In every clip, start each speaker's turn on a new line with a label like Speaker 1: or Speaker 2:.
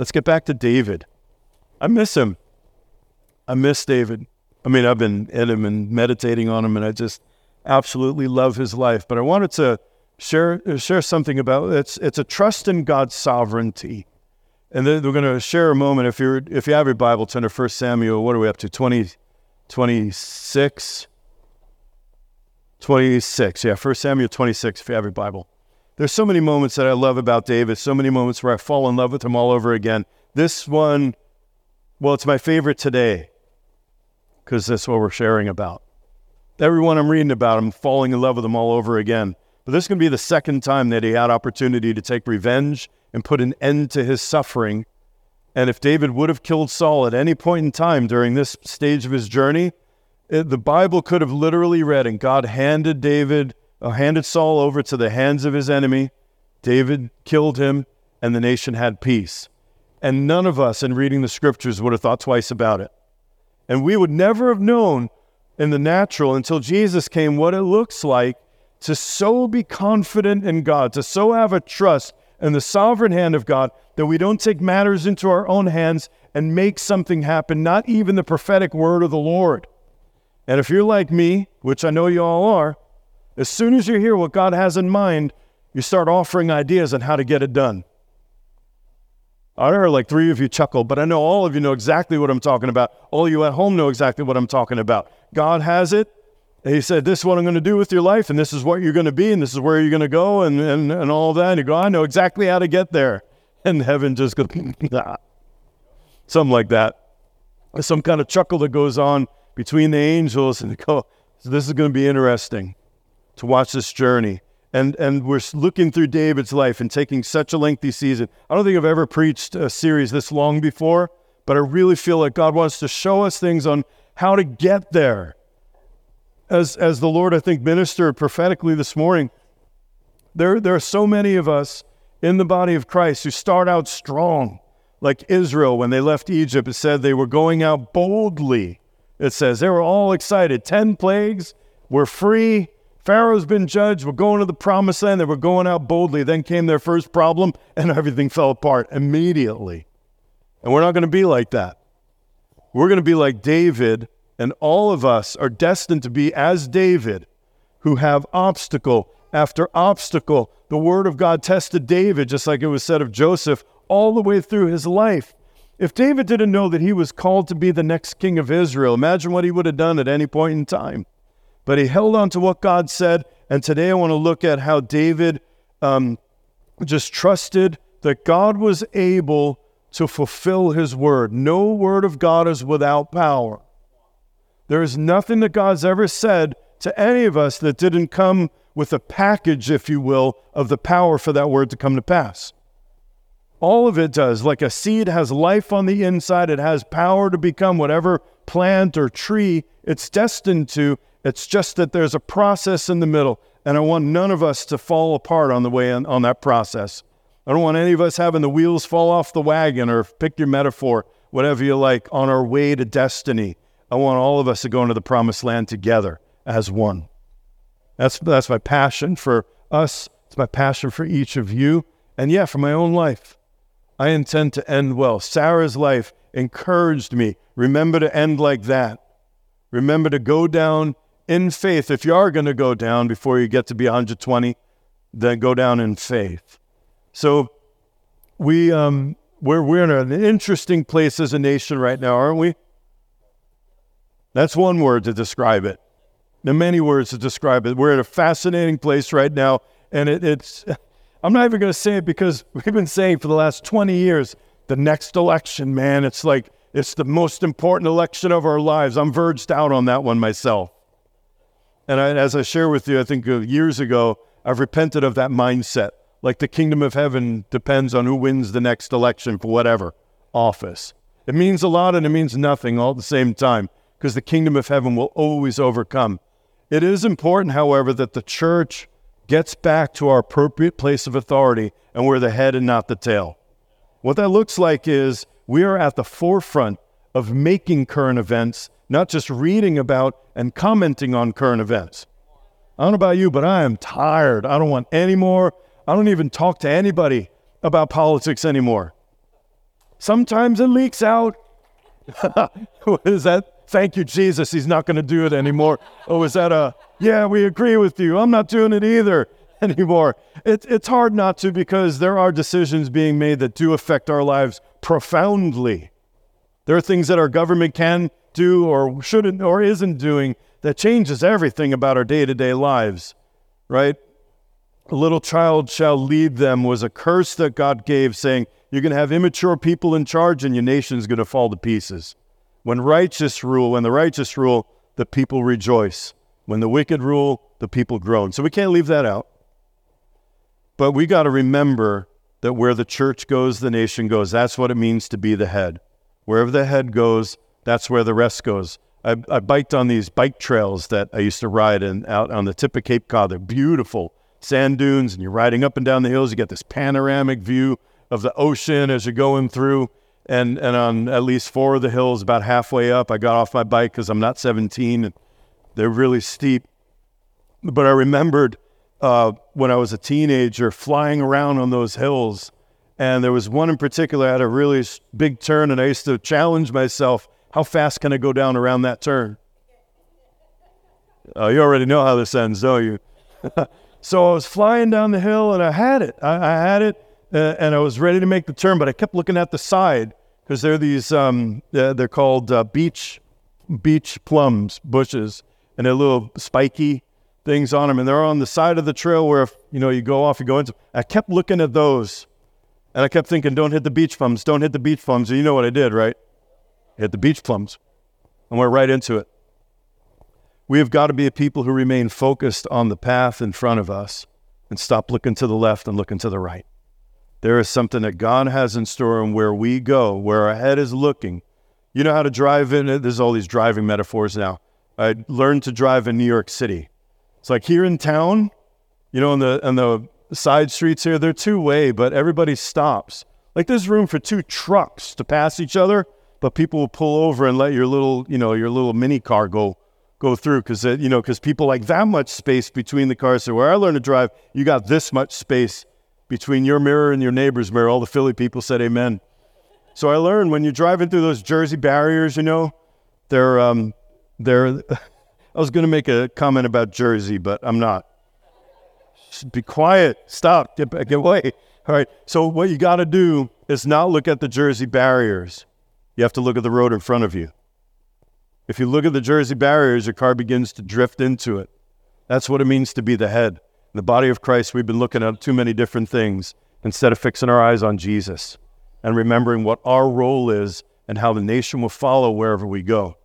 Speaker 1: Let's get back to David. I miss him. I miss David. I mean, I've been in him and meditating on him, and I just absolutely love his life. But I wanted to share share something about it's it's a trust in God's sovereignty. And then we're going to share a moment. If you're if you have your Bible, turn to 1 Samuel. What are we up to? 20, 26? 26. Yeah, 1 Samuel 26, if you have your Bible. There's so many moments that I love about David, so many moments where I fall in love with him all over again. This one, well, it's my favorite today because that's what we're sharing about. Everyone I'm reading about, I'm falling in love with them all over again. But this is going to be the second time that he had opportunity to take revenge and put an end to his suffering. And if David would have killed Saul at any point in time during this stage of his journey, it, the Bible could have literally read, and God handed David, Uh, handed Saul over to the hands of his enemy. David killed him, and the nation had peace. And none of us, in reading the scriptures, would have thought twice about it. And we would never have known in the natural until Jesus came what it looks like to so be confident in God, to so have a trust in the sovereign hand of God that we don't take matters into our own hands and make something happen, not even the prophetic word of the Lord. And if you're like me, which I know you all are, as soon as you hear what God has in mind, you start offering ideas on how to get it done. I heard like three of you chuckle, but I know all of you know exactly what I'm talking about. All you at home know exactly what I'm talking about. God has it. He said, This is what I'm going to do with your life, and this is what you're going to be, and this is where you're going to go, and, and, and all that. And you go, I know exactly how to get there. And heaven just goes, something like that. some kind of chuckle that goes on between the angels, and they go, so this is going to be interesting to watch this journey. And, and we're looking through David's life and taking such a lengthy season. I don't think I've ever preached a series this long before, but I really feel like God wants to show us things on how to get there. As, as the Lord, I think, ministered prophetically this morning, there, there are so many of us in the body of Christ who start out strong, like Israel when they left Egypt. It said they were going out boldly. It says they were all excited. Ten plagues, we're free, Pharaoh's been judged. We're going to the promised land. They were going out boldly. Then came their first problem, and everything fell apart immediately. And we're not going to be like that. We're going to be like David, and all of us are destined to be as David, who have obstacle after obstacle. The word of God tested David, just like it was said of Joseph, all the way through his life. If David didn't know that he was called to be the next king of Israel, imagine what he would have done at any point in time but he held on to what God said. And today I want to look at how David um, just trusted that God was able to fulfill his word. No word of God is without power. There is nothing that God's ever said to any of us that didn't come with a package, if you will, of the power for that word to come to pass. All of it does. Like a seed has life on the inside, it has power to become whatever plant or tree it's destined to. It's just that there's a process in the middle, and I want none of us to fall apart on the way on, on that process. I don't want any of us having the wheels fall off the wagon, or pick your metaphor, whatever you like, on our way to destiny. I want all of us to go into the promised land together as one. That's, that's my passion for us. It's my passion for each of you. And yeah, for my own life. I intend to end well. Sarah's life encouraged me. Remember to end like that. Remember to go down in faith. If you are going to go down before you get to be 120, then go down in faith. So we um, we're we're in an interesting place as a nation right now, aren't we? That's one word to describe it. There are many words to describe it. We're in a fascinating place right now, and it, it's. I'm not even going to say it because we've been saying for the last 20 years the next election, man. It's like it's the most important election of our lives. I'm verged out on that one myself. And I, as I share with you, I think years ago, I've repented of that mindset. Like the kingdom of heaven depends on who wins the next election for whatever office. It means a lot and it means nothing all at the same time because the kingdom of heaven will always overcome. It is important, however, that the church gets back to our appropriate place of authority and we're the head and not the tail. What that looks like is we are at the forefront of making current events not just reading about and commenting on current events. I don't know about you, but I am tired. I don't want any more. I don't even talk to anybody about politics anymore. Sometimes it leaks out. what is that? Thank you, Jesus. He's not going to do it anymore. Oh, is that a, yeah, we agree with you. I'm not doing it either anymore. It, it's hard not to because there are decisions being made that do affect our lives profoundly. There are things that our government can do or shouldn't or isn't doing that changes everything about our day to day lives, right? A little child shall lead them was a curse that God gave, saying, You're going to have immature people in charge and your nation's going to fall to pieces. When righteous rule, when the righteous rule, the people rejoice. When the wicked rule, the people groan. So we can't leave that out. But we got to remember that where the church goes, the nation goes. That's what it means to be the head. Wherever the head goes, that's where the rest goes. I, I biked on these bike trails that I used to ride in out on the tip of Cape Cod. They're beautiful sand dunes, and you're riding up and down the hills. You get this panoramic view of the ocean as you're going through. And, and on at least four of the hills, about halfway up, I got off my bike because I'm not 17 and they're really steep. But I remembered uh, when I was a teenager flying around on those hills. And there was one in particular I had a really big turn, and I used to challenge myself how fast can I go down around that turn? Uh, you already know how this ends, don't you? so I was flying down the hill and I had it. I, I had it uh, and I was ready to make the turn, but I kept looking at the side because they're these, um, they're called uh, beach, beach plums, bushes, and they're little spiky things on them. And they're on the side of the trail where, if, you know, you go off, you go into. I kept looking at those and I kept thinking, don't hit the beach plums, don't hit the beach plums. And you know what I did, right? Hit the beach plums and we're right into it. We have got to be a people who remain focused on the path in front of us and stop looking to the left and looking to the right. There is something that God has in store, and where we go, where our head is looking. You know how to drive in? There's all these driving metaphors now. I learned to drive in New York City. It's like here in town, you know, on the on the side streets here, they're two way, but everybody stops. Like there's room for two trucks to pass each other but people will pull over and let your little, you know, your little mini car go go through because you know because people like that much space between the cars. So where I learned to drive, you got this much space between your mirror and your neighbor's mirror. All the Philly people said amen. So I learned when you're driving through those Jersey barriers, you know, they're um, they're. I was going to make a comment about Jersey, but I'm not. Just be quiet. Stop. Get back. Get away. All right. So what you got to do is not look at the Jersey barriers. You have to look at the road in front of you. If you look at the Jersey barriers, your car begins to drift into it. That's what it means to be the head. In the body of Christ, we've been looking at too many different things instead of fixing our eyes on Jesus and remembering what our role is and how the nation will follow wherever we go.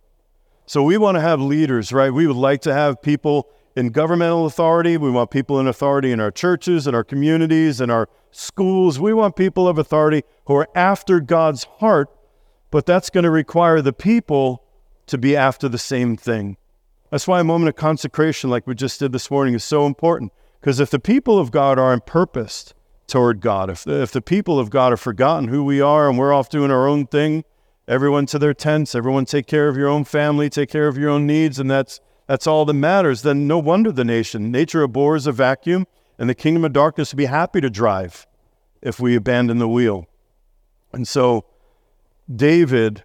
Speaker 1: So we want to have leaders, right? We would like to have people in governmental authority. We want people in authority in our churches, in our communities, in our schools. We want people of authority who are after God's heart but that's going to require the people to be after the same thing. That's why a moment of consecration, like we just did this morning, is so important. Because if the people of God aren't purposed toward God, if the, if the people of God have forgotten who we are and we're off doing our own thing, everyone to their tents, everyone take care of your own family, take care of your own needs, and that's that's all that matters, then no wonder the nation. Nature abhors a vacuum, and the kingdom of darkness would be happy to drive if we abandon the wheel. And so David,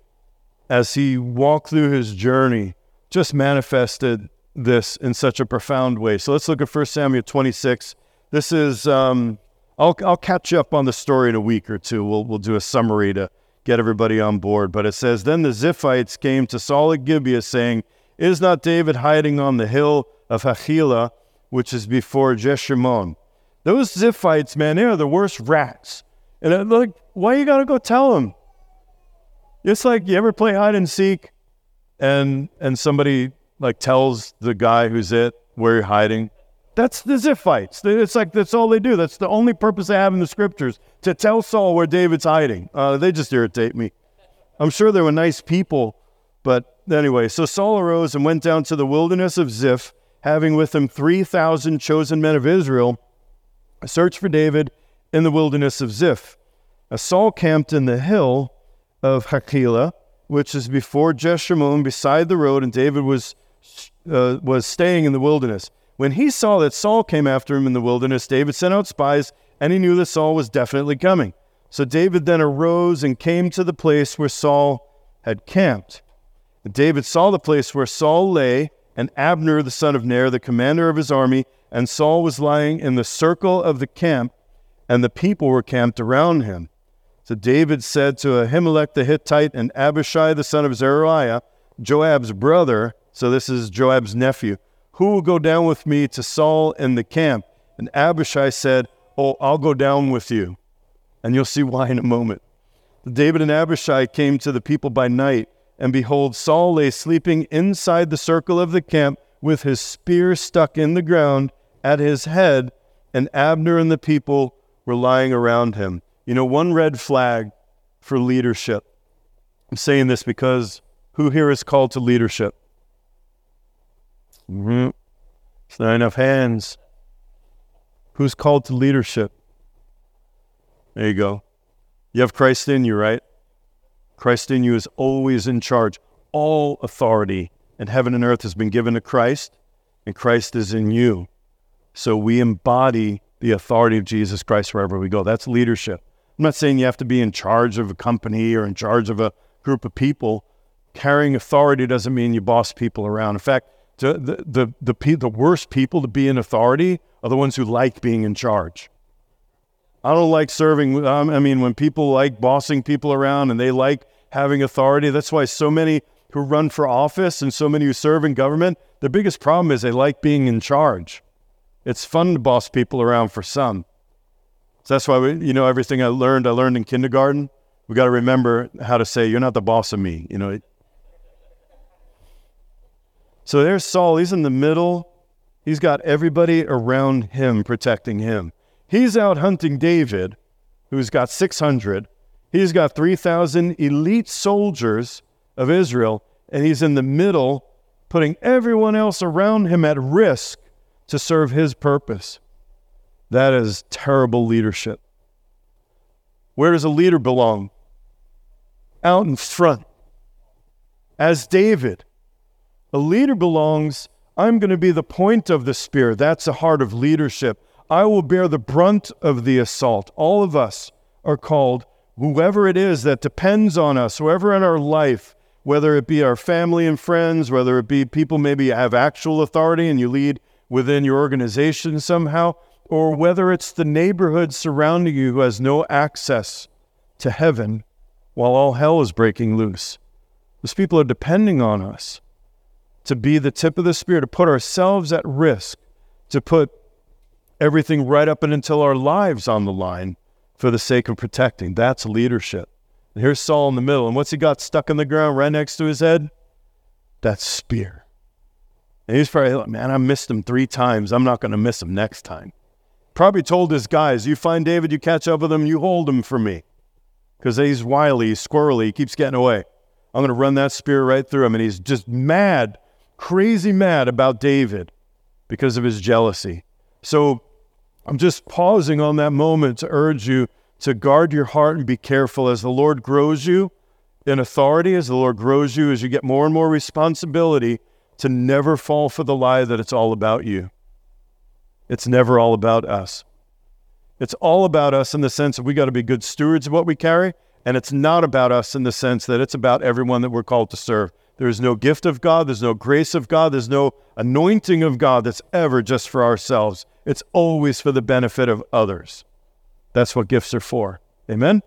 Speaker 1: as he walked through his journey, just manifested this in such a profound way. So let's look at 1 Samuel 26. This is, um, I'll, I'll catch up on the story in a week or two. We'll, we'll do a summary to get everybody on board. But it says, Then the Ziphites came to Saul at Gibeah, saying, Is not David hiding on the hill of Hachilah, which is before Jeshimon? Those Ziphites, man, they are the worst rats. And I'm like, why you got to go tell them? It's like you ever play hide and seek, and and somebody like tells the guy who's it where you're hiding. That's the Ziphites. It's like that's all they do. That's the only purpose they have in the scriptures to tell Saul where David's hiding. Uh, they just irritate me. I'm sure they were nice people, but anyway. So Saul arose and went down to the wilderness of Ziph, having with him three thousand chosen men of Israel. A search for David in the wilderness of Ziph. As Saul camped in the hill of Hachilah, which is before Jeshimon, beside the road, and David was uh, was staying in the wilderness. When he saw that Saul came after him in the wilderness, David sent out spies, and he knew that Saul was definitely coming. So David then arose and came to the place where Saul had camped. And David saw the place where Saul lay, and Abner the son of Ner, the commander of his army, and Saul was lying in the circle of the camp, and the people were camped around him. So David said to Ahimelech the Hittite and Abishai the son of Zeruiah, Joab's brother, so this is Joab's nephew, who will go down with me to Saul in the camp? And Abishai said, Oh, I'll go down with you. And you'll see why in a moment. David and Abishai came to the people by night, and behold, Saul lay sleeping inside the circle of the camp with his spear stuck in the ground at his head, and Abner and the people were lying around him. You know, one red flag for leadership. I'm saying this because who here is called to leadership? Mm-hmm. It's not enough hands. Who's called to leadership? There you go. You have Christ in you, right? Christ in you is always in charge. All authority in heaven and earth has been given to Christ, and Christ is in you. So we embody the authority of Jesus Christ wherever we go. That's leadership. I'm not saying you have to be in charge of a company or in charge of a group of people. Carrying authority doesn't mean you boss people around. In fact, the, the, the, the, the worst people to be in authority are the ones who like being in charge. I don't like serving. Um, I mean, when people like bossing people around and they like having authority, that's why so many who run for office and so many who serve in government, the biggest problem is they like being in charge. It's fun to boss people around for some. So that's why we, you know everything I learned. I learned in kindergarten. We got to remember how to say, "You're not the boss of me." You know. So there's Saul. He's in the middle. He's got everybody around him protecting him. He's out hunting David, who's got 600. He's got 3,000 elite soldiers of Israel, and he's in the middle, putting everyone else around him at risk to serve his purpose. That is terrible leadership. Where does a leader belong? Out in front. As David, a leader belongs, I'm going to be the point of the spear. That's the heart of leadership. I will bear the brunt of the assault. All of us are called, whoever it is that depends on us, whoever in our life, whether it be our family and friends, whether it be people maybe have actual authority and you lead within your organization somehow, or whether it's the neighborhood surrounding you who has no access to heaven while all hell is breaking loose. Those people are depending on us to be the tip of the spear, to put ourselves at risk, to put everything right up and until our lives on the line for the sake of protecting. That's leadership. And here's Saul in the middle. And what's he got stuck in the ground right next to his head? That spear. And he's probably like, man, I missed him three times. I'm not going to miss him next time. Probably told his guys, you find David, you catch up with him, you hold him for me. Because he's wily, he's squirrely, he keeps getting away. I'm going to run that spear right through him. And he's just mad, crazy mad about David because of his jealousy. So I'm just pausing on that moment to urge you to guard your heart and be careful as the Lord grows you in authority, as the Lord grows you, as you get more and more responsibility, to never fall for the lie that it's all about you. It's never all about us. It's all about us in the sense that we got to be good stewards of what we carry, and it's not about us in the sense that it's about everyone that we're called to serve. There is no gift of God, there's no grace of God, there's no anointing of God that's ever just for ourselves. It's always for the benefit of others. That's what gifts are for. Amen?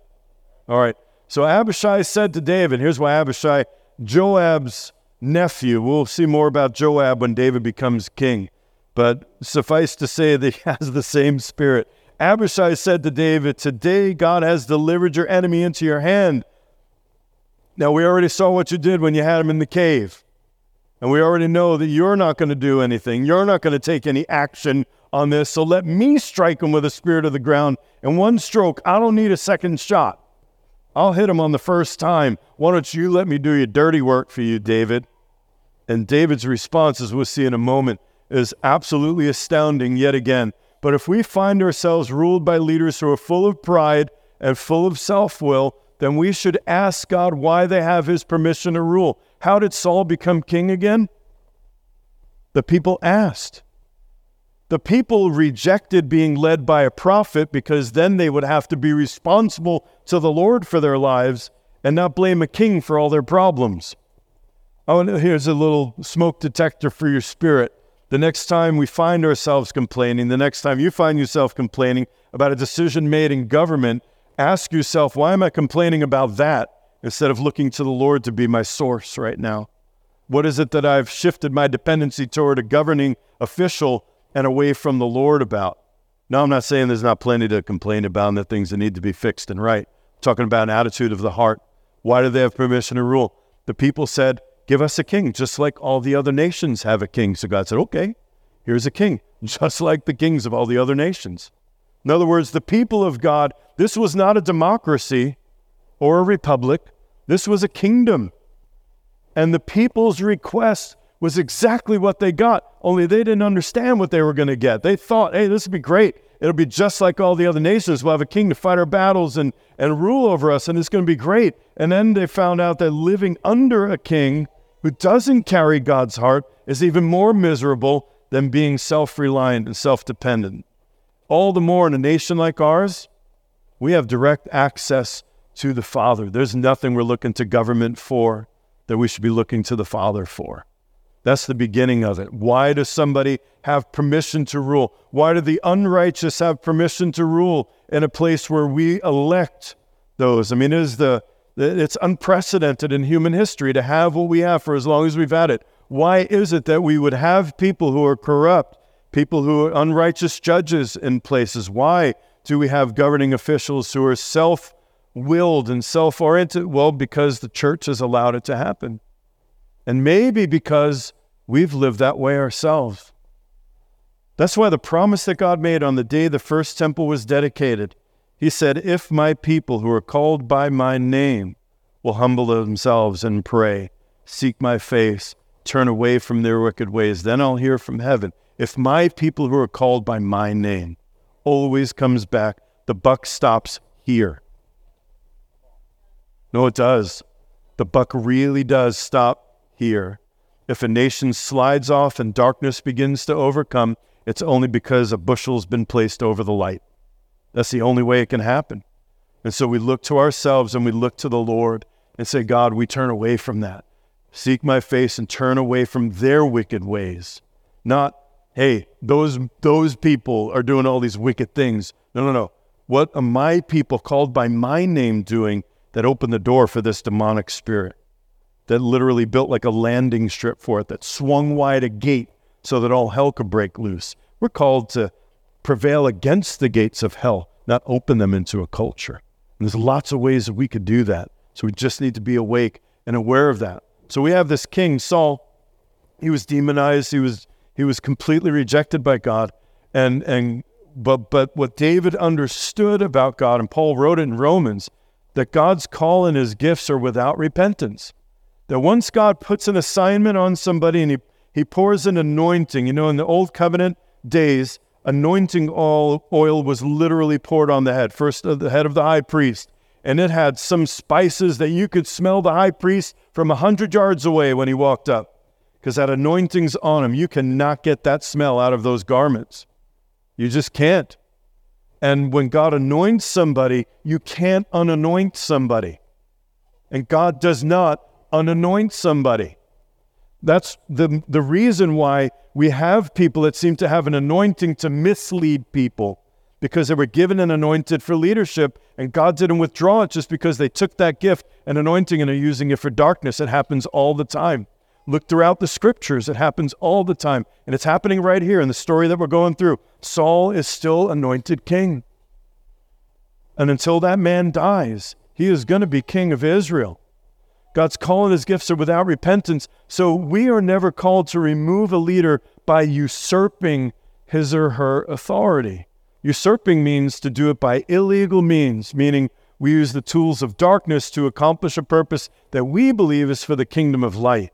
Speaker 1: All right. So Abishai said to David, here's why Abishai, Joab's nephew, we'll see more about Joab when David becomes king. But suffice to say that he has the same spirit. Abishai said to David, Today God has delivered your enemy into your hand. Now, we already saw what you did when you had him in the cave. And we already know that you're not going to do anything. You're not going to take any action on this. So let me strike him with the spirit of the ground. In one stroke, I don't need a second shot. I'll hit him on the first time. Why don't you let me do your dirty work for you, David? And David's response, as we'll see in a moment, is absolutely astounding yet again. But if we find ourselves ruled by leaders who are full of pride and full of self will, then we should ask God why they have his permission to rule. How did Saul become king again? The people asked. The people rejected being led by a prophet because then they would have to be responsible to the Lord for their lives and not blame a king for all their problems. Oh, here's a little smoke detector for your spirit. The next time we find ourselves complaining, the next time you find yourself complaining about a decision made in government, ask yourself, why am I complaining about that instead of looking to the Lord to be my source right now? What is it that I've shifted my dependency toward a governing official and away from the Lord about? Now, I'm not saying there's not plenty to complain about and the things that need to be fixed and right. I'm talking about an attitude of the heart. Why do they have permission to rule? The people said, Give us a king, just like all the other nations have a king. So God said, Okay, here's a king, just like the kings of all the other nations. In other words, the people of God, this was not a democracy or a republic, this was a kingdom. And the people's request was exactly what they got, only they didn't understand what they were going to get. They thought, hey, this would be great. It'll be just like all the other nations. We'll have a king to fight our battles and, and rule over us, and it's going to be great. And then they found out that living under a king who doesn't carry God's heart is even more miserable than being self reliant and self dependent. All the more in a nation like ours, we have direct access to the Father. There's nothing we're looking to government for that we should be looking to the Father for. That's the beginning of it. Why does somebody have permission to rule? Why do the unrighteous have permission to rule in a place where we elect those? I mean, it is the it's unprecedented in human history to have what we have for as long as we've had it. Why is it that we would have people who are corrupt, people who are unrighteous judges in places? Why do we have governing officials who are self willed and self oriented? Well, because the church has allowed it to happen. And maybe because we've lived that way ourselves. That's why the promise that God made on the day the first temple was dedicated, He said, If my people who are called by my name will humble themselves and pray, seek my face, turn away from their wicked ways, then I'll hear from heaven. If my people who are called by my name always comes back, the buck stops here. No, it does. The buck really does stop here. If a nation slides off and darkness begins to overcome, it's only because a bushel's been placed over the light. That's the only way it can happen. And so we look to ourselves and we look to the Lord and say, God, we turn away from that. Seek my face and turn away from their wicked ways. Not, hey, those, those people are doing all these wicked things. No, no, no. What are my people called by my name doing that opened the door for this demonic spirit, that literally built like a landing strip for it, that swung wide a gate so that all hell could break loose. We're called to prevail against the gates of hell, not open them into a culture. And there's lots of ways that we could do that. So we just need to be awake and aware of that. So we have this king, Saul. He was demonized. He was he was completely rejected by God. And and but but what David understood about God, and Paul wrote it in Romans, that God's call and his gifts are without repentance. That once God puts an assignment on somebody and he, he pours an anointing, you know, in the old covenant days, anointing oil, was literally poured on the head, first uh, the head of the high priest. And it had some spices that you could smell the high priest from a hundred yards away when he walked up. Because that anointing's on him. You cannot get that smell out of those garments. You just can't. And when God anoints somebody, you can't unanoint somebody. And God does not unanoint somebody. That's the, the reason why we have people that seem to have an anointing to mislead people because they were given and anointed for leadership, and God didn't withdraw it just because they took that gift and anointing and are using it for darkness. It happens all the time. Look throughout the scriptures, it happens all the time. And it's happening right here in the story that we're going through. Saul is still anointed king. And until that man dies, he is going to be king of Israel. God's call and his gifts are without repentance. So we are never called to remove a leader by usurping his or her authority. Usurping means to do it by illegal means, meaning we use the tools of darkness to accomplish a purpose that we believe is for the kingdom of light.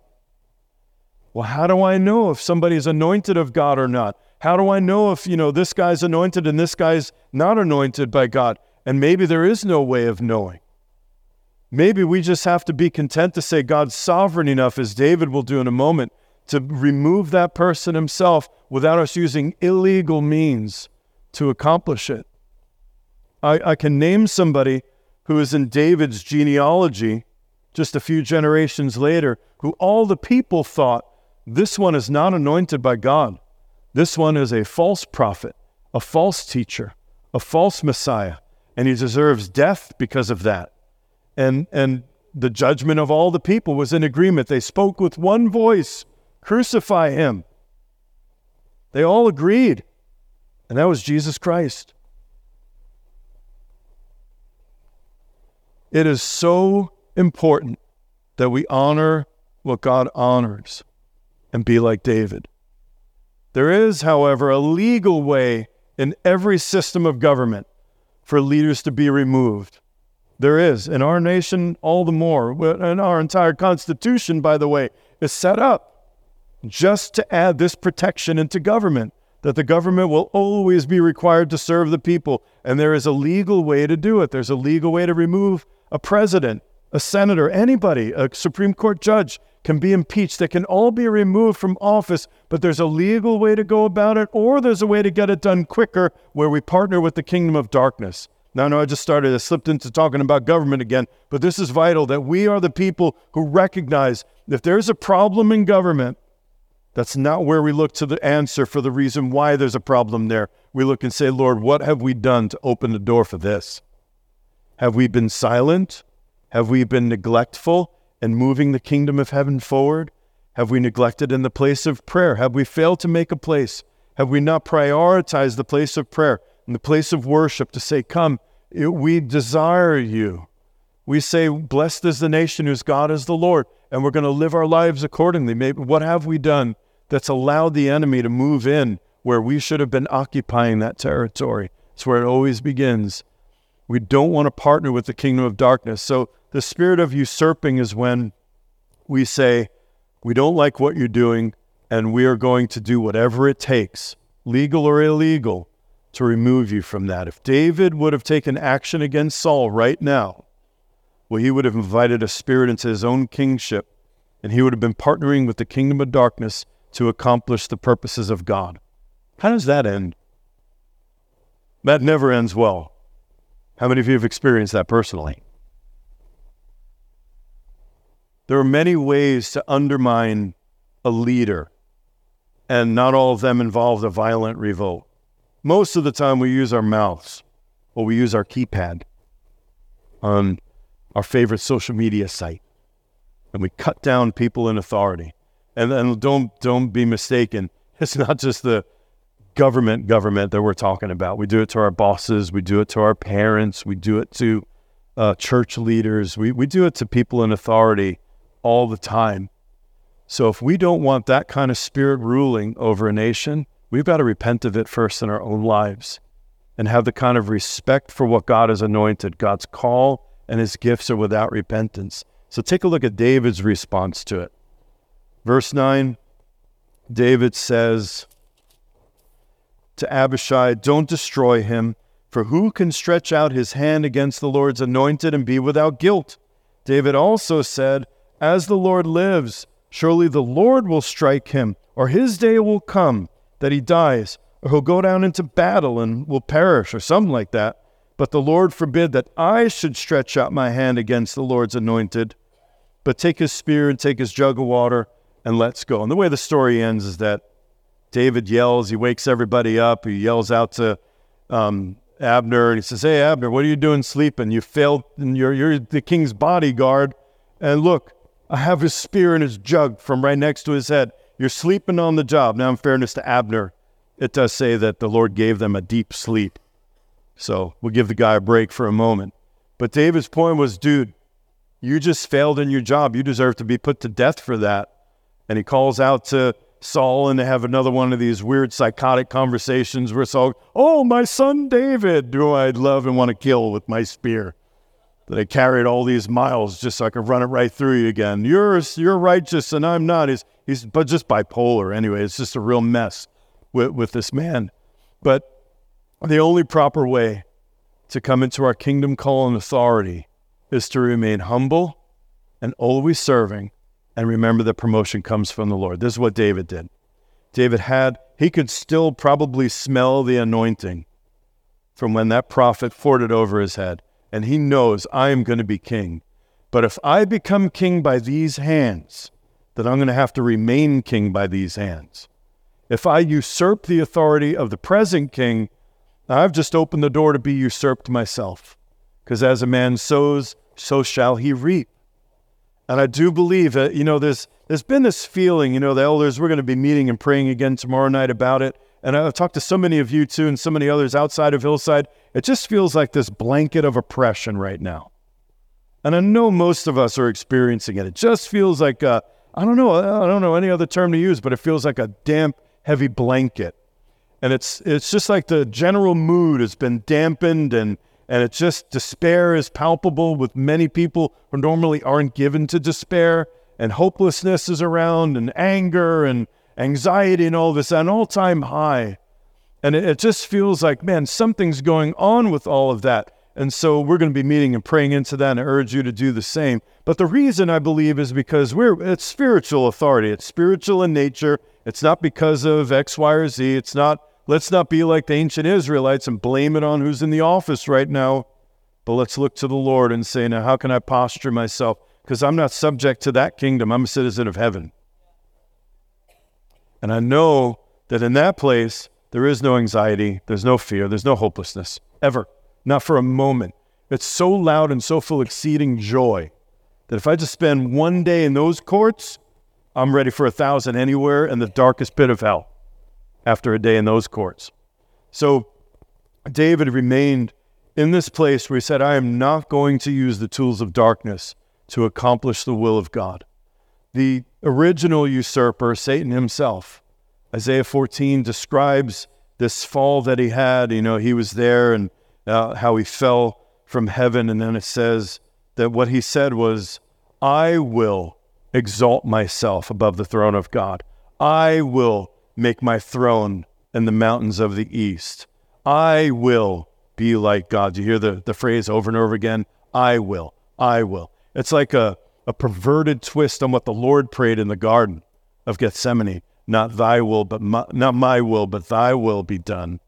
Speaker 1: Well, how do I know if somebody's anointed of God or not? How do I know if, you know, this guy's anointed and this guy's not anointed by God? And maybe there is no way of knowing. Maybe we just have to be content to say God's sovereign enough, as David will do in a moment, to remove that person himself without us using illegal means to accomplish it. I, I can name somebody who is in David's genealogy just a few generations later, who all the people thought this one is not anointed by God. This one is a false prophet, a false teacher, a false Messiah, and he deserves death because of that. And, and the judgment of all the people was in agreement. They spoke with one voice crucify him. They all agreed, and that was Jesus Christ. It is so important that we honor what God honors and be like David. There is, however, a legal way in every system of government for leaders to be removed. There is. In our nation, all the more. And our entire Constitution, by the way, is set up just to add this protection into government that the government will always be required to serve the people. And there is a legal way to do it. There's a legal way to remove a president, a senator, anybody, a Supreme Court judge can be impeached. They can all be removed from office, but there's a legal way to go about it, or there's a way to get it done quicker where we partner with the kingdom of darkness. Now, know I just started, I slipped into talking about government again, but this is vital that we are the people who recognize if there's a problem in government, that's not where we look to the answer for the reason why there's a problem there. We look and say, Lord, what have we done to open the door for this? Have we been silent? Have we been neglectful? in moving the kingdom of heaven forward? Have we neglected in the place of prayer? Have we failed to make a place? Have we not prioritized the place of prayer and the place of worship to say, Come, we desire you? We say, Blessed is the nation whose God is the Lord, and we're going to live our lives accordingly. Maybe what have we done that's allowed the enemy to move in where we should have been occupying that territory? It's where it always begins. We don't want to partner with the kingdom of darkness. So the spirit of usurping is when we say, we don't like what you're doing, and we are going to do whatever it takes, legal or illegal, to remove you from that. If David would have taken action against Saul right now, well, he would have invited a spirit into his own kingship, and he would have been partnering with the kingdom of darkness to accomplish the purposes of God. How does that end? That never ends well. How many of you have experienced that personally? There are many ways to undermine a leader, and not all of them involve a violent revolt. Most of the time, we use our mouths or we use our keypad on our favorite social media site, and we cut down people in authority. And then don't don't be mistaken. It's not just the government government that we're talking about. We do it to our bosses. We do it to our parents. We do it to uh, church leaders. We we do it to people in authority all the time. So if we don't want that kind of spirit ruling over a nation, we've got to repent of it first in our own lives and have the kind of respect for what God has anointed. God's call and his gifts are without repentance. So take a look at David's response to it. Verse 9, David says to Abishai, Don't destroy him, for who can stretch out his hand against the Lord's anointed and be without guilt? David also said, as the Lord lives, surely the Lord will strike him, or his day will come that he dies, or he'll go down into battle and will perish, or something like that. But the Lord forbid that I should stretch out my hand against the Lord's anointed. But take his spear and take his jug of water and let's go. And the way the story ends is that David yells, he wakes everybody up, he yells out to um, Abner, and he says, Hey, Abner, what are you doing sleeping? You failed, and you're, you're the king's bodyguard. And look, I have his spear and his jug from right next to his head. You're sleeping on the job. Now, in fairness to Abner, it does say that the Lord gave them a deep sleep. So we'll give the guy a break for a moment. But David's point was, dude, you just failed in your job. You deserve to be put to death for that. And he calls out to Saul and they have another one of these weird psychotic conversations where Saul, oh, my son David, do I love and want to kill with my spear that I carried all these miles just so I could run it right through you again. You're you're righteous and I'm not. He's he's but just bipolar anyway. It's just a real mess with with this man. But the only proper way to come into our kingdom call and authority is to remain humble and always serving and remember that promotion comes from the Lord. This is what David did. David had, he could still probably smell the anointing from when that prophet poured it over his head. And he knows I am going to be king. But if I become king by these hands, then I'm going to have to remain king by these hands. If I usurp the authority of the present king, I've just opened the door to be usurped myself. Because as a man sows, so shall he reap. And I do believe that, you know, there's, there's been this feeling, you know, the elders, we're going to be meeting and praying again tomorrow night about it. And I've talked to so many of you too, and so many others outside of Hillside. It just feels like this blanket of oppression right now. And I know most of us are experiencing it. It just feels like, I don't know, I don't know any other term to use, but it feels like a damp, heavy blanket. And it's, it's just like the general mood has been dampened and, and it's just despair is palpable with many people who normally aren't given to despair and hopelessness is around and anger and anxiety and all this an all-time high. And it, it just feels like, man, something's going on with all of that. And so we're going to be meeting and praying into that, and I urge you to do the same. But the reason I believe is because we're it's spiritual authority. It's spiritual in nature. It's not because of X, Y, or Z. It's not, let's not be like the ancient Israelites and blame it on who's in the office right now. But let's look to the Lord and say, now, how can I posture myself? Because I'm not subject to that kingdom. I'm a citizen of heaven. And I know that in that place, there is no anxiety, there's no fear, there's no hopelessness, ever not for a moment. It's so loud and so full exceeding joy that if I just spend one day in those courts, I'm ready for a thousand anywhere in the darkest pit of hell after a day in those courts. So David remained in this place where he said, I am not going to use the tools of darkness to accomplish the will of God. The original usurper, Satan himself, Isaiah 14 describes this fall that he had. You know, he was there and uh, how he fell from heaven. And then it says that what he said was, I will exalt myself above the throne of God. I will make my throne in the mountains of the east. I will be like God. You hear the, the phrase over and over again? I will. I will. It's like a, a perverted twist on what the Lord prayed in the Garden of Gethsemane. Not thy will, but my, not my will, but thy will be done.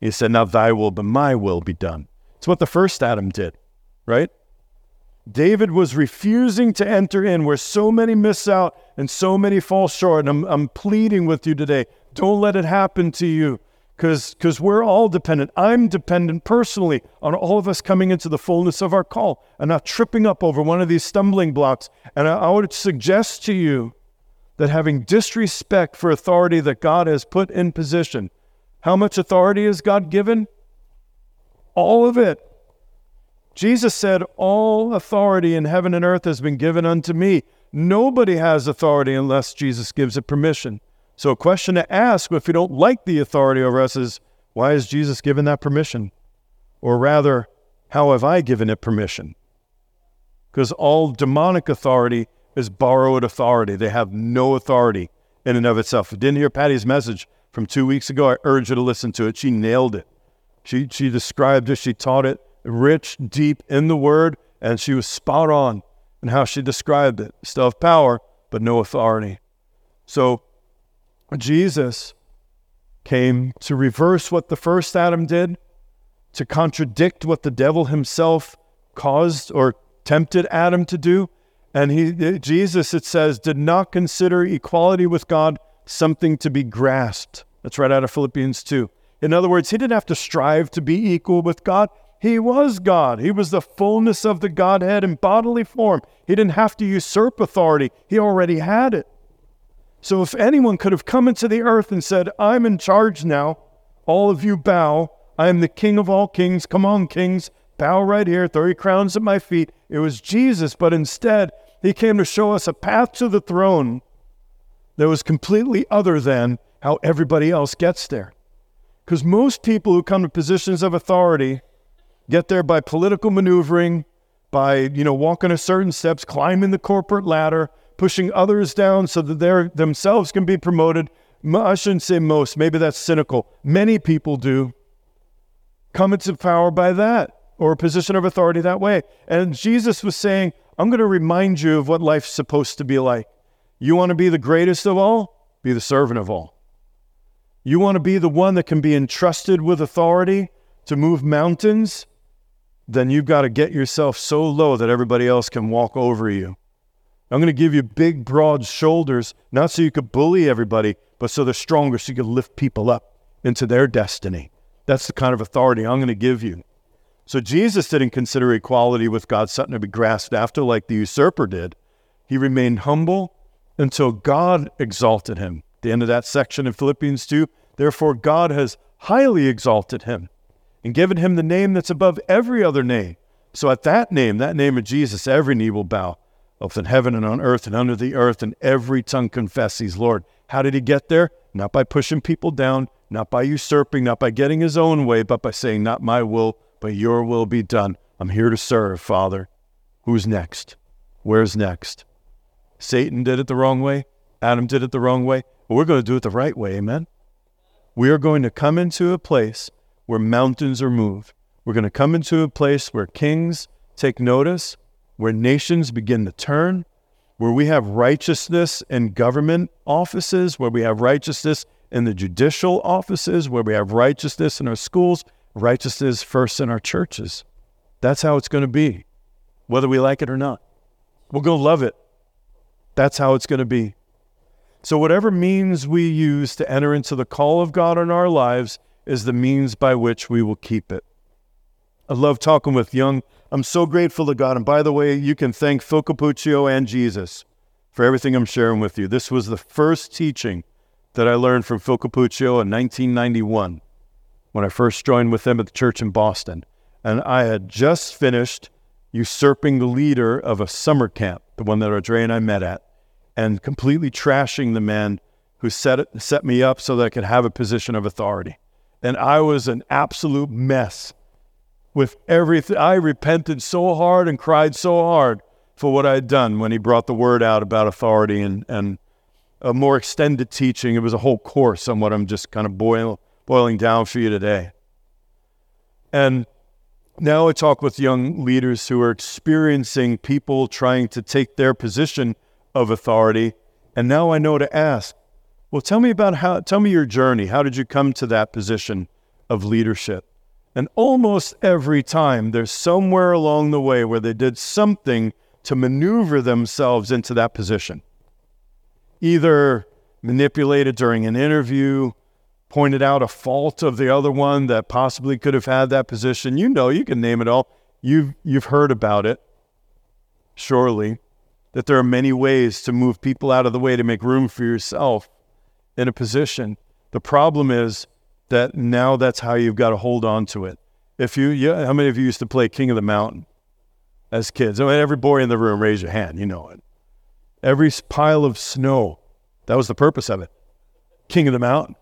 Speaker 1: He said, Not thy will, but my will be done. It's what the first Adam did, right? David was refusing to enter in where so many miss out and so many fall short. And I'm, I'm pleading with you today don't let it happen to you because we're all dependent. I'm dependent personally on all of us coming into the fullness of our call and not tripping up over one of these stumbling blocks. And I, I would suggest to you that having disrespect for authority that God has put in position, how much authority is God given? All of it. Jesus said, All authority in heaven and earth has been given unto me. Nobody has authority unless Jesus gives it permission. So, a question to ask if you don't like the authority over us is, why has Jesus given that permission? Or rather, how have I given it permission? Because all demonic authority is borrowed authority. They have no authority in and of itself. If you didn't hear Patty's message, from two weeks ago. I urge you to listen to it. She nailed it. She, she described it, she taught it rich, deep in the word, and she was spot on in how she described it. Still have power, but no authority. So Jesus came to reverse what the first Adam did, to contradict what the devil himself caused or tempted Adam to do. And he, Jesus, it says, did not consider equality with God something to be grasped. That's right out of Philippians 2. In other words, he didn't have to strive to be equal with God. He was God. He was the fullness of the Godhead in bodily form. He didn't have to usurp authority, he already had it. So if anyone could have come into the earth and said, I'm in charge now, all of you bow, I am the king of all kings, come on, kings, bow right here, throw your crowns at my feet. It was Jesus, but instead, he came to show us a path to the throne that was completely other than how everybody else gets there. Because most people who come to positions of authority get there by political maneuvering, by you know walking a certain steps, climbing the corporate ladder, pushing others down so that they themselves can be promoted. I shouldn't say most, maybe that's cynical. Many people do come into power by that or a position of authority that way. And Jesus was saying, I'm going to remind you of what life's supposed to be like. You want to be the greatest of all? Be the servant of all. You want to be the one that can be entrusted with authority to move mountains? Then you've got to get yourself so low that everybody else can walk over you. I'm going to give you big, broad shoulders, not so you could bully everybody, but so they're stronger, so you can lift people up into their destiny. That's the kind of authority I'm going to give you. So Jesus didn't consider equality with God something to be grasped after like the usurper did. He remained humble until God exalted him. the end of that section in Philippians 2 Therefore, God has highly exalted him and given him the name that's above every other name. So at that name, that name of Jesus, every knee will bow, both in heaven and on earth and under the earth, and every tongue confess he's Lord. How did he get there? Not by pushing people down, not by usurping, not by getting his own way, but by saying, Not my will, but your will be done. I'm here to serve, Father. Who's next? Where's next? Satan did it the wrong way. Adam did it the wrong way. But we're going to do it the right way. Amen. We are going to come into a place where mountains are moved. We're going to come into a place where kings take notice, where nations begin to turn, where we have righteousness in government offices, where we have righteousness in the judicial offices, where we have righteousness in our schools, righteousness first in our churches. That's how it's going to be, whether we like it or not. We're going to love it. That's how it's going to be. So, whatever means we use to enter into the call of God in our lives is the means by which we will keep it. I love talking with young. I'm so grateful to God. And by the way, you can thank Phil Cappuccio and Jesus for everything I'm sharing with you. This was the first teaching that I learned from Phil Cappuccio in 1991 when I first joined with them at the church in Boston. And I had just finished usurping the leader of a summer camp, the one that Audrey and I met at and completely trashing the man who set it, set me up so that I could have a position of authority. And I was an absolute mess with everything. I repented so hard and cried so hard for what I had done when he brought the word out about authority and, and a more extended teaching. It was a whole course on what I'm just kind of boil, boiling down for you today. And now I talk with young leaders who are experiencing people trying to take their position of authority. And now I know to ask, well, tell me about how, tell me your journey. How did you come to that position of leadership? And almost every time there's somewhere along the way where they did something to maneuver themselves into that position. Either manipulated during an interview, pointed out a fault of the other one that possibly could have had that position. You know, you can name it all. You've, you've heard about it, surely that there are many ways to move people out of the way to make room for yourself in a position. The problem is that now that's how you've got to hold on to it. If you, yeah, how many of you used to play King of the Mountain as kids? I mean, every boy in the room, raise your hand. You know it. Every pile of snow, that was the purpose of it. King of the Mountain.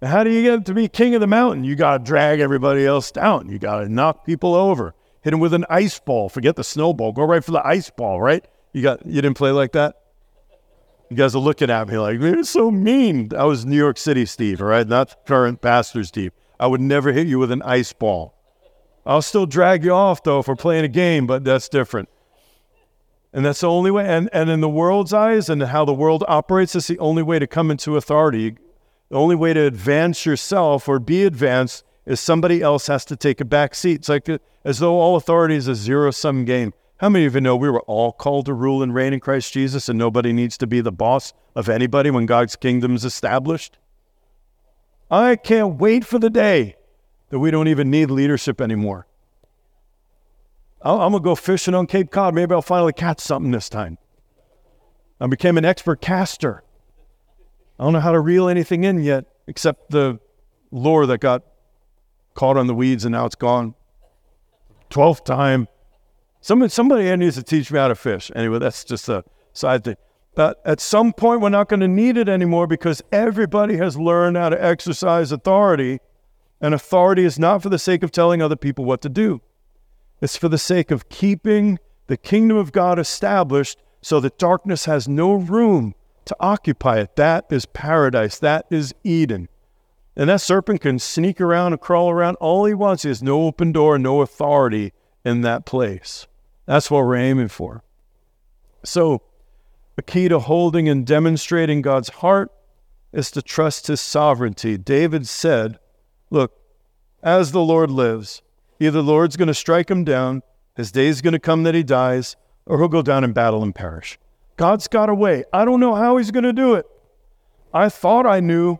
Speaker 1: Now, how do you get to be king of the mountain? You got to drag everybody else down. You got to knock people over. Hit them with an ice ball. Forget the snowball. Go right for the ice ball, right? You got you didn't play like that? You guys are looking at me like, it's so mean. I was New York City Steve, all right? Not current pastor Steve. I would never hit you with an ice ball. I'll still drag you off though if we're playing a game, but that's different. And that's the only way. And, and in the world's eyes and how the world operates, it's the only way to come into authority. The only way to advance yourself or be advanced is somebody else has to take a back seat. It's like uh, as though all authority is a zero sum game. How many of you know we were all called to rule and reign in Christ Jesus and nobody needs to be the boss of anybody when God's kingdom is established? I can't wait for the day that we don't even need leadership anymore. I'm going to go fishing on Cape Cod. Maybe I'll finally catch something this time. I became an expert caster. I don't know how to reel anything in yet except the lure that got caught on the weeds and now it's gone. Twelfth time. Somebody, somebody needs to teach me how to fish. Anyway, that's just a side thing. But at some point, we're not going to need it anymore because everybody has learned how to exercise authority. And authority is not for the sake of telling other people what to do, it's for the sake of keeping the kingdom of God established so that darkness has no room to occupy it. That is paradise. That is Eden. And that serpent can sneak around and crawl around all he wants. Has no open door, no authority in that place. That's what we're aiming for. So, a key to holding and demonstrating God's heart is to trust his sovereignty. David said, Look, as the Lord lives, either the Lord's going to strike him down, his day's going to come that he dies, or he'll go down in battle and perish. God's got a way. I don't know how he's going to do it. I thought I knew.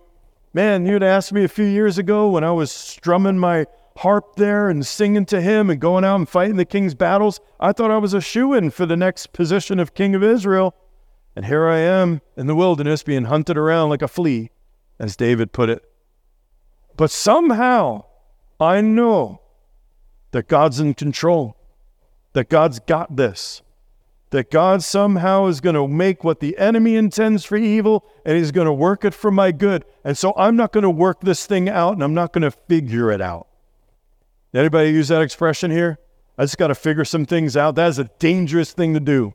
Speaker 1: Man, you'd asked me a few years ago when I was strumming my harp there and singing to him and going out and fighting the king's battles. I thought I was a shoe in for the next position of king of Israel. And here I am in the wilderness being hunted around like a flea, as David put it. But somehow I know that God's in control, that God's got this that God somehow is going to make what the enemy intends for evil and he's going to work it for my good. And so I'm not going to work this thing out and I'm not going to figure it out. Anybody use that expression here? I just got to figure some things out. That is a dangerous thing to do.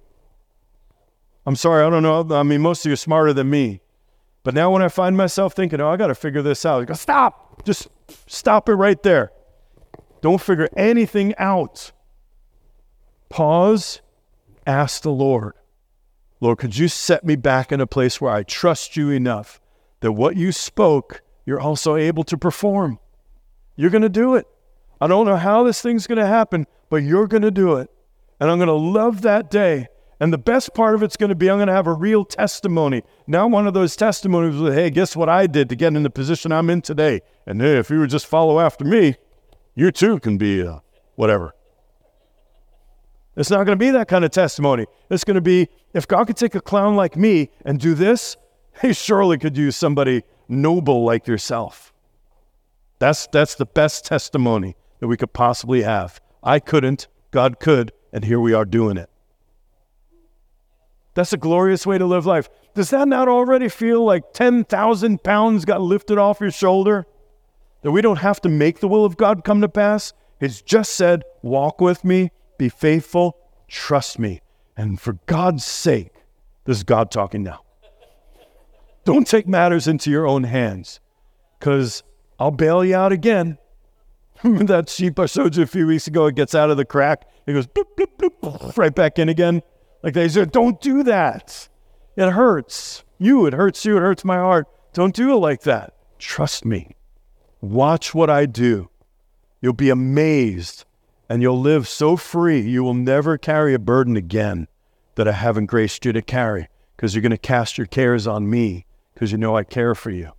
Speaker 1: I'm sorry, I don't know. I mean, most of you are smarter than me. But now when I find myself thinking, oh, I got to figure this out, I go, stop. Just stop it right there. Don't figure anything out. Pause ask the Lord, Lord, could you set me back in a place where I trust you enough that what you spoke, you're also able to perform? You're going to do it. I don't know how this thing's going to happen, but you're going to do it. And I'm going to love that day. And the best part of it's going to be I'm going to have a real testimony. Now, one of those testimonies was, hey, guess what I did to get in the position I'm in today? And hey, if you would just follow after me, you too can be uh, whatever. It's not going to be that kind of testimony. It's going to be if God could take a clown like me and do this, he surely could use somebody noble like yourself. That's, that's the best testimony that we could possibly have. I couldn't, God could, and here we are doing it. That's a glorious way to live life. Does that not already feel like 10,000 pounds got lifted off your shoulder? That we don't have to make the will of God come to pass? He's just said, Walk with me, be faithful, trust me. And for God's sake, this is God talking now. Don't take matters into your own hands because I'll bail you out again. that sheep I showed you a few weeks ago, it gets out of the crack, it goes bloop, bloop, bloop, right back in again. Like they said, don't do that. It hurts you, it hurts you, it hurts my heart. Don't do it like that. Trust me. Watch what I do. You'll be amazed and you'll live so free you will never carry a burden again that I haven't graced you to carry because you're going to cast your cares on me because you know I care for you.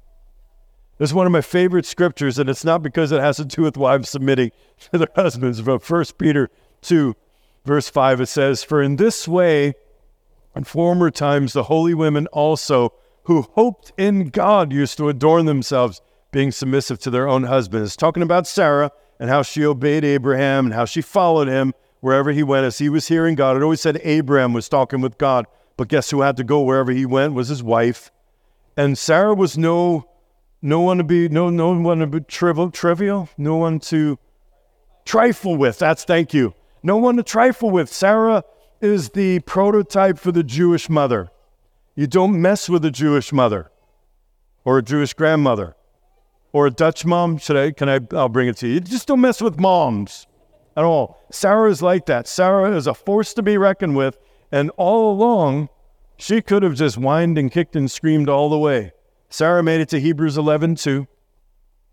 Speaker 1: This is one of my favorite scriptures, and it's not because it has to do with wives submitting to their husbands, but 1 Peter 2, verse 5, it says, For in this way, in former times, the holy women also, who hoped in God, used to adorn themselves, being submissive to their own husbands. Talking about Sarah, and how she obeyed Abraham and how she followed him wherever he went as he was hearing God. It always said Abraham was talking with God, but guess who had to go wherever he went was his wife. And Sarah was no no one to be no no one to be trivial trivial, no one to trifle with. That's thank you. No one to trifle with. Sarah is the prototype for the Jewish mother. You don't mess with a Jewish mother or a Jewish grandmother or a Dutch mom? Should I? Can I? I'll bring it to you. Just don't mess with moms at all. Sarah is like that. Sarah is a force to be reckoned with, and all along, she could have just whined and kicked and screamed all the way. Sarah made it to Hebrews 11 too,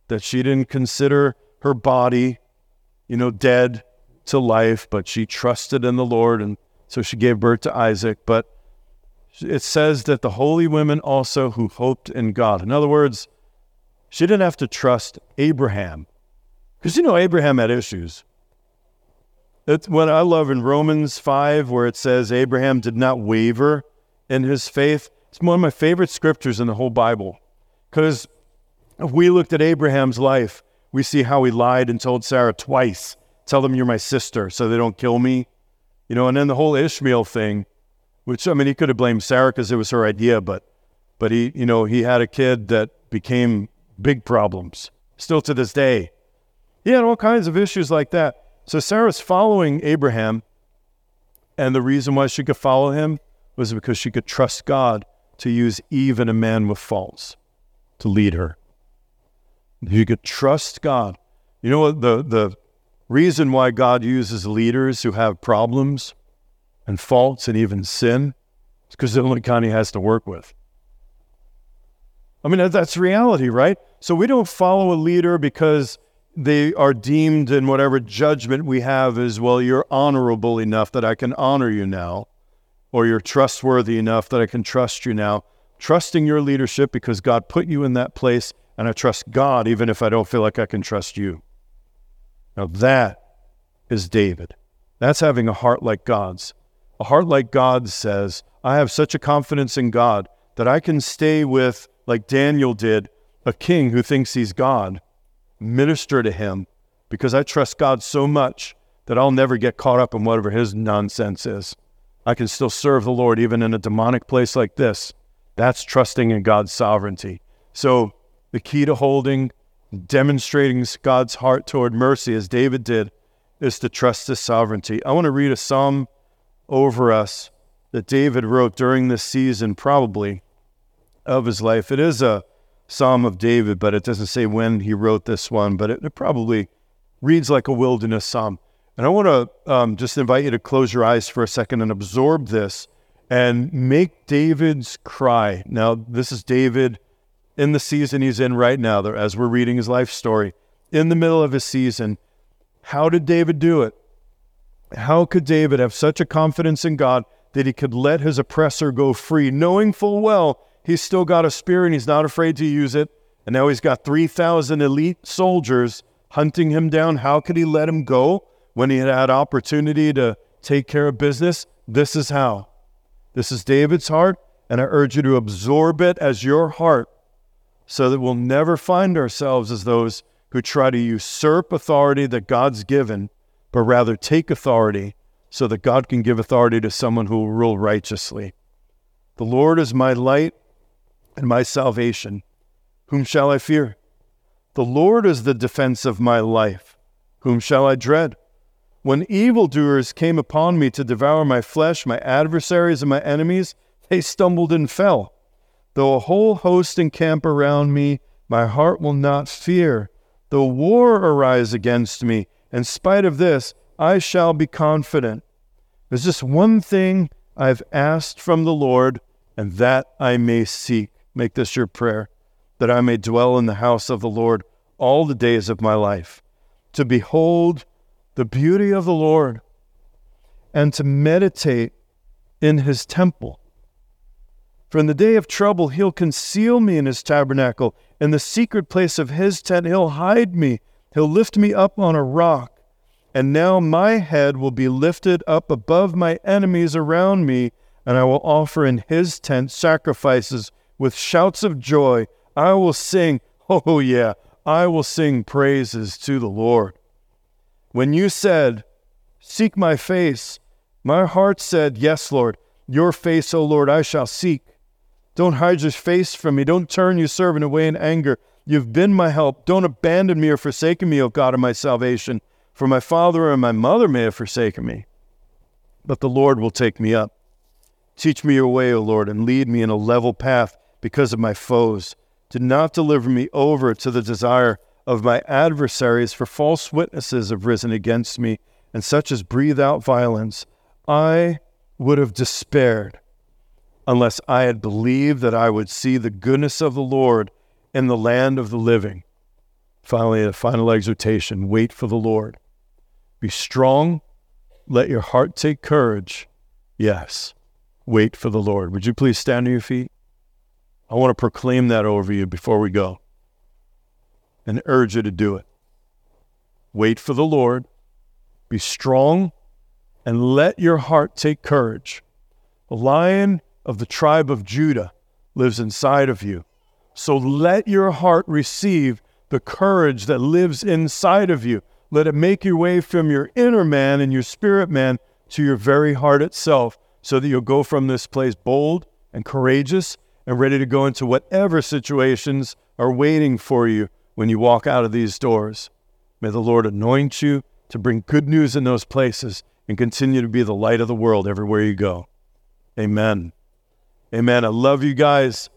Speaker 1: that she didn't consider her body, you know, dead to life, but she trusted in the Lord, and so she gave birth to Isaac. But it says that the holy women also who hoped in God. In other words, she didn't have to trust Abraham. Because you know, Abraham had issues. It's what I love in Romans 5, where it says Abraham did not waver in his faith. It's one of my favorite scriptures in the whole Bible. Because if we looked at Abraham's life, we see how he lied and told Sarah twice, Tell them you're my sister so they don't kill me. You know, and then the whole Ishmael thing, which, I mean, he could have blamed Sarah because it was her idea, but, but he, you know, he had a kid that became big problems, still to this day. He had all kinds of issues like that. So Sarah's following Abraham, and the reason why she could follow him was because she could trust God to use even a man with faults to lead her. You could trust God. You know what the, the reason why God uses leaders who have problems and faults and even sin, it's because the only kind he has to work with. I mean, that's reality, right? So we don't follow a leader because they are deemed in whatever judgment we have as well, you're honorable enough that I can honor you now, or you're trustworthy enough that I can trust you now. Trusting your leadership because God put you in that place, and I trust God even if I don't feel like I can trust you. Now, that is David. That's having a heart like God's. A heart like God's says, I have such a confidence in God that I can stay with, like Daniel did, a king who thinks he's God minister to him because I trust God so much that I'll never get caught up in whatever his nonsense is. I can still serve the Lord even in a demonic place like this. That's trusting in God's sovereignty. So, the key to holding, demonstrating God's heart toward mercy, as David did, is to trust his sovereignty. I want to read a psalm over us that David wrote during this season, probably of his life. It is a Psalm of David, but it doesn't say when he wrote this one, but it, it probably reads like a wilderness psalm. And I want to um, just invite you to close your eyes for a second and absorb this and make David's cry. Now, this is David in the season he's in right now, as we're reading his life story, in the middle of his season. How did David do it? How could David have such a confidence in God that he could let his oppressor go free, knowing full well he's still got a spear and he's not afraid to use it. And now he's got 3,000 elite soldiers hunting him down. How could he let him go when he had had opportunity to take care of business? This is how. This is David's heart, and I urge you to absorb it as your heart so that we'll never find ourselves as those who try to usurp authority that God's given, but rather take authority so that God can give authority to someone who will rule righteously. The Lord is my light and my salvation. Whom shall I fear? The Lord is the defense of my life. Whom shall I dread? When evildoers came upon me to devour my flesh, my adversaries and my enemies, they stumbled and fell. Though a whole host encamp around me, my heart will not fear. Though war arise against me, in spite of this, I shall be confident. There's just one thing I've asked from the Lord, and that I may seek Make this your prayer that I may dwell in the house of the Lord all the days of my life, to behold the beauty of the Lord and to meditate in his temple. For in the day of trouble, he'll conceal me in his tabernacle. In the secret place of his tent, he'll hide me. He'll lift me up on a rock. And now my head will be lifted up above my enemies around me, and I will offer in his tent sacrifices with shouts of joy, I will sing, oh yeah, I will sing praises to the Lord. When you said, Seek my face, my heart said, Yes, Lord, your face, O Lord, I shall seek. Don't hide your face from me. Don't turn your servant away in anger. You've been my help. Don't abandon me or forsaken me, O God of my salvation, for my father and my mother may have forsaken me. But the Lord will take me up. Teach me your way, O Lord, and lead me in a level path because of my foes. Do not deliver me over to the desire of my adversaries, for false witnesses have risen against me, and such as breathe out violence. I would have despaired unless I had believed that I would see the goodness of the Lord in the land of the living. Finally, a final exhortation wait for the Lord. Be strong, let your heart take courage. Yes, wait for the Lord. Would you please stand on your feet? I want to proclaim that over you before we go and urge you to do it. Wait for the Lord, be strong, and let your heart take courage. The lion of the tribe of Judah lives inside of you. So let your heart receive the courage that lives inside of you. Let it make your way from your inner man and your spirit man to your very heart itself so that you'll go from this place bold and courageous and ready to go into whatever situations are waiting for you when you walk out of these doors. May the Lord anoint you to bring good news in those places and continue to be the light of the world everywhere you go. Amen. Amen. I love you guys.